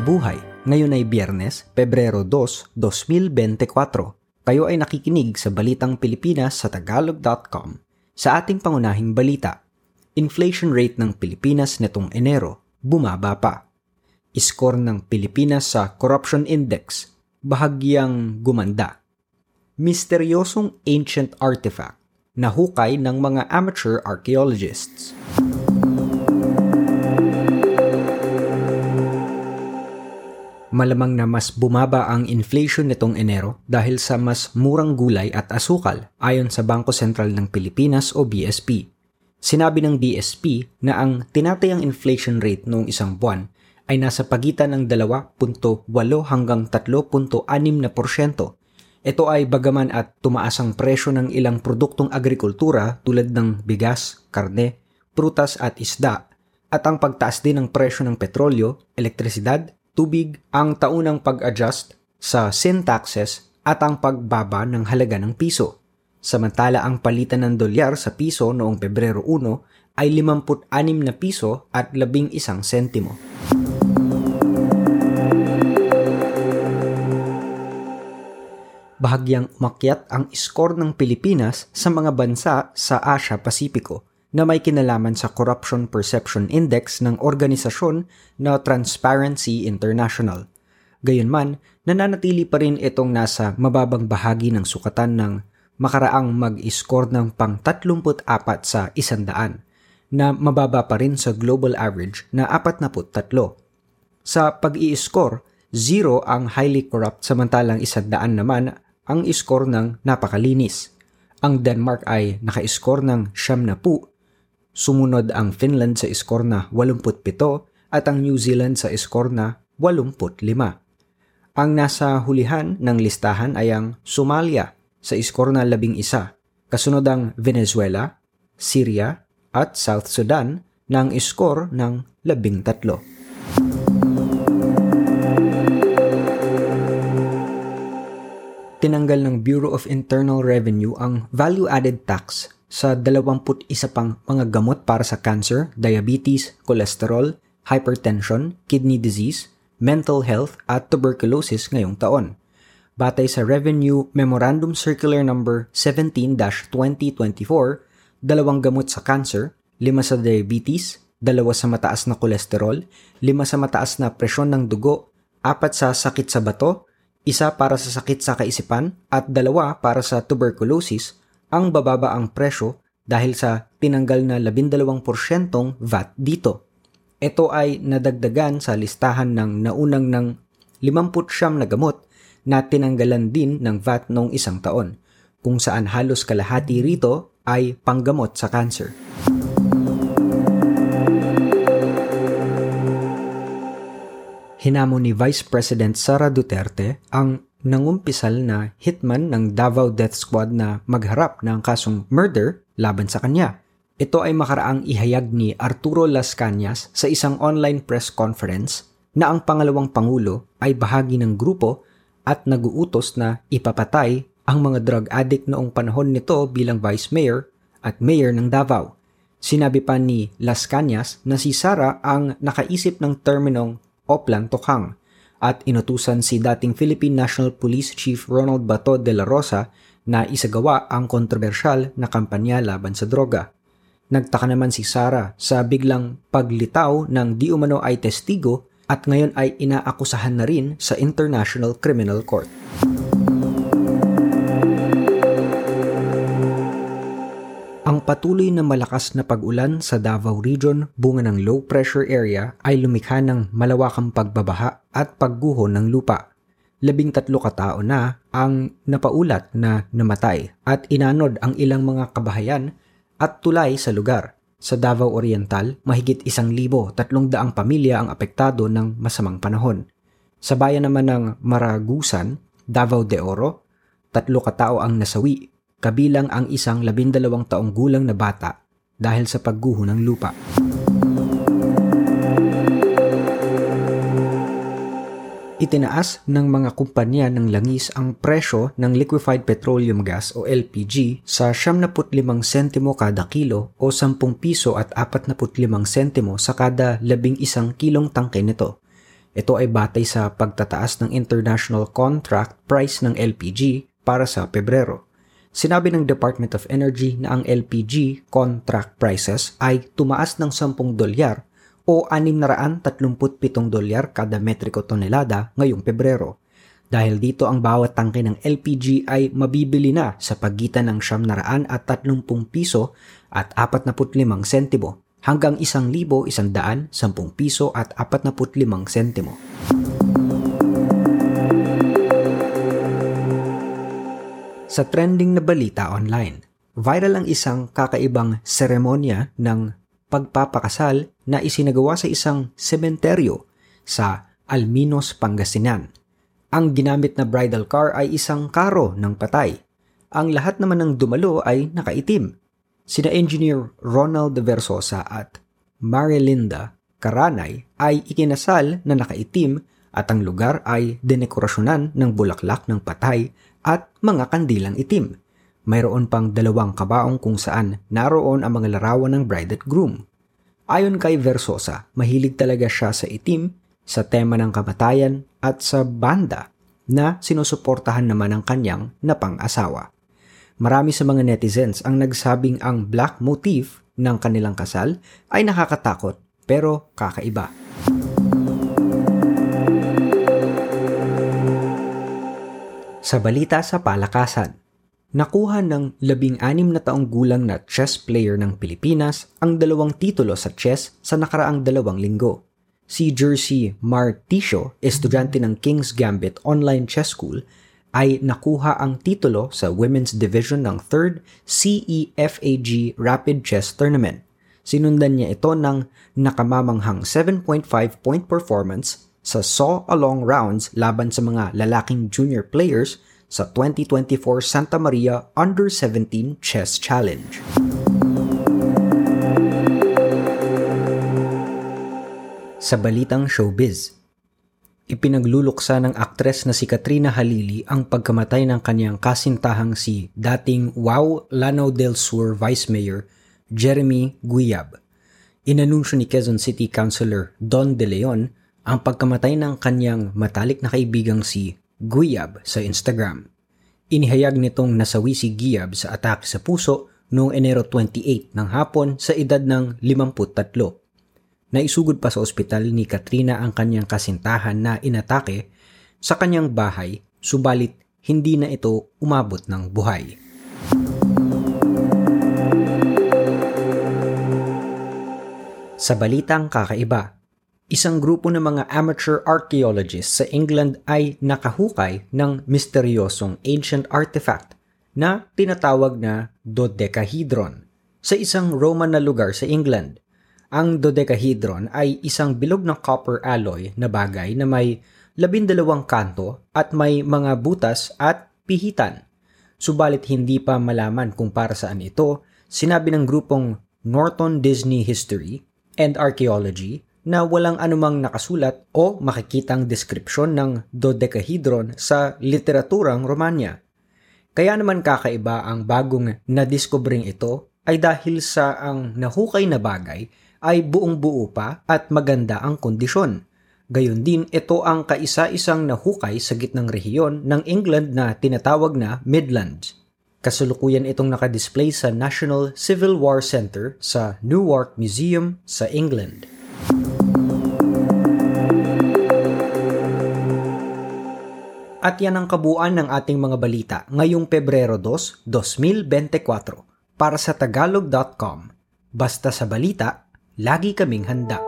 kabuhay. Ngayon ay Biyernes, Pebrero 2, 2024. Kayo ay nakikinig sa Balitang Pilipinas sa Tagalog.com. Sa ating pangunahing balita, inflation rate ng Pilipinas netong Enero bumaba pa. Iskor ng Pilipinas sa Corruption Index bahagyang gumanda. Misteryosong ancient artifact na hukay ng mga amateur archaeologists. Malamang na mas bumaba ang inflation nitong Enero dahil sa mas murang gulay at asukal ayon sa Bangko Sentral ng Pilipinas o BSP. Sinabi ng BSP na ang tinatayang inflation rate noong isang buwan ay nasa pagitan ng 2.8 hanggang 3.6 na porsyento. Ito ay bagaman at tumaas ang presyo ng ilang produktong agrikultura tulad ng bigas, karne, prutas at isda at ang pagtaas din ng presyo ng petrolyo, elektrisidad, tubig ang taunang pag-adjust sa sin taxes at ang pagbaba ng halaga ng piso. Samantala ang palitan ng dolyar sa piso noong Pebrero 1 ay 56 na piso at 11 sentimo. Bahagyang umakyat ang score ng Pilipinas sa mga bansa sa Asia-Pasipiko na may kinalaman sa Corruption Perception Index ng organisasyon na Transparency International. Gayunman, nananatili pa rin itong nasa mababang bahagi ng sukatan ng makaraang mag-score ng pang 34 sa isandaan na mababa pa rin sa global average na 43. Sa pag-i-score, zero ang highly corrupt samantalang isandaan naman ang score ng napakalinis. Ang Denmark ay naka-score ng siyam na pu Sumunod ang Finland sa iskor na 87 at ang New Zealand sa iskor na 85. Ang nasa hulihan ng listahan ay ang Somalia sa iskor na 11, kasunod ang Venezuela, Syria at South Sudan ng iskor ng 13. tinanggal ng Bureau of Internal Revenue ang value-added tax sa 21 pang mga gamot para sa cancer, diabetes, cholesterol, hypertension, kidney disease, mental health at tuberculosis ngayong taon. Batay sa Revenue Memorandum Circular Number 17-2024, dalawang gamot sa cancer, lima sa diabetes, dalawa sa mataas na kolesterol, lima sa mataas na presyon ng dugo, apat sa sakit sa bato, isa para sa sakit sa kaisipan at dalawa para sa tuberculosis ang bababa ang presyo dahil sa tinanggal na 12% VAT dito. Ito ay nadagdagan sa listahan ng naunang ng 50 na gamot na tinanggalan din ng VAT noong isang taon, kung saan halos kalahati rito ay panggamot sa cancer. Hinamo ni Vice President Sara Duterte ang nangumpisal na hitman ng Davao Death Squad na magharap ng kasong murder laban sa kanya. Ito ay makaraang ihayag ni Arturo Las Cañas sa isang online press conference na ang pangalawang pangulo ay bahagi ng grupo at naguutos na ipapatay ang mga drug addict noong panahon nito bilang vice mayor at mayor ng Davao. Sinabi pa ni Las Cañas na si Sara ang nakaisip ng terminong Oplan Tokhang at inutusan si dating Philippine National Police Chief Ronald Bato de la Rosa na isagawa ang kontrobersyal na kampanya laban sa droga. Nagtaka naman si Sara sa biglang paglitaw ng di umano ay testigo at ngayon ay inaakusahan na rin sa International Criminal Court. Patuloy na malakas na pag-ulan sa Davao Region bunga ng low pressure area ay lumikha ng malawakang pagbabaha at pagguho ng lupa. Labing tatlo katao na ang napaulat na namatay at inanod ang ilang mga kabahayan at tulay sa lugar. Sa Davao Oriental, mahigit isang libo tatlong daang pamilya ang apektado ng masamang panahon. Sa bayan naman ng Maragusan, Davao de Oro, tatlo katao ang nasawi kabilang ang isang labindalawang taong gulang na bata dahil sa pagguho ng lupa. Itinaas ng mga kumpanya ng langis ang presyo ng liquefied petroleum gas o LPG sa 75 sentimo kada kilo o 10 piso at 45 sentimo sa kada 11 kilong tangke nito. Ito ay batay sa pagtataas ng international contract price ng LPG para sa Pebrero. Sinabi ng Department of Energy na ang LPG contract prices ay tumaas ng 10 dolyar o 637 dolyar kada metriko tonelada ngayong Pebrero. Dahil dito ang bawat tangke ng LPG ay mabibili na sa pagitan ng 730 piso at 45 sentimo hanggang 1,110 piso at 45 sentimo. Sa trending na balita online, viral ang isang kakaibang seremonya ng pagpapakasal na isinagawa sa isang sementeryo sa Alminos, Pangasinan. Ang ginamit na bridal car ay isang karo ng patay. Ang lahat naman ng dumalo ay nakaitim. Sina Engineer Ronald Versosa at Marilinda Karanay ay ikinasal na nakaitim at ang lugar ay denekorasyonan ng bulaklak ng patay at mga kandilang itim. Mayroon pang dalawang kabaong kung saan naroon ang mga larawan ng bride at groom. Ayon kay Versosa, mahilig talaga siya sa itim, sa tema ng kamatayan at sa banda na sinusuportahan naman ng kanyang napang-asawa. Marami sa mga netizens ang nagsabing ang black motif ng kanilang kasal ay nakakatakot pero kakaiba. Sa balita sa palakasan, nakuha ng labing-anim na taong gulang na chess player ng Pilipinas ang dalawang titulo sa chess sa nakaraang dalawang linggo. Si Jersey Martisio, estudyante ng King's Gambit Online Chess School, ay nakuha ang titulo sa Women's Division ng 3rd CEFAG Rapid Chess Tournament. Sinundan niya ito ng nakamamanghang 7.5 point performance sa saw along rounds laban sa mga lalaking junior players sa 2024 Santa Maria Under-17 Chess Challenge. Sa balitang showbiz, ipinagluluksa ng aktres na si Katrina Halili ang pagkamatay ng kanyang kasintahang si dating Wow Lanao del Sur Vice Mayor Jeremy Guyab. Inanunsyo ni Quezon City Councilor Don De Leon ang pagkamatay ng kanyang matalik na kaibigang si Guyab sa Instagram. Inihayag nitong nasawi si Guyab sa atake sa puso noong Enero 28 ng hapon sa edad ng 53. Naisugod pa sa ospital ni Katrina ang kanyang kasintahan na inatake sa kanyang bahay subalit hindi na ito umabot ng buhay. Sa balitang kakaiba, isang grupo ng mga amateur archaeologists sa England ay nakahukay ng misteryosong ancient artifact na tinatawag na dodecahedron sa isang Roman na lugar sa England. Ang dodecahedron ay isang bilog ng copper alloy na bagay na may labindalawang kanto at may mga butas at pihitan. Subalit hindi pa malaman kung para saan ito, sinabi ng grupong Norton Disney History and Archaeology na walang anumang nakasulat o makikitang deskripsyon ng dodecahedron sa literaturang Romanya. Kaya naman kakaiba ang bagong nadiskobring ito ay dahil sa ang nahukay na bagay ay buong buo pa at maganda ang kondisyon. Gayon din ito ang kaisa-isang nahukay sa gitnang rehiyon ng England na tinatawag na Midlands. Kasulukuyan itong nakadisplay sa National Civil War Center sa Newark Museum sa England. At yan ang kabuuan ng ating mga balita ngayong Pebrero 2, 2024 para sa tagalog.com. Basta sa balita, lagi kaming handa.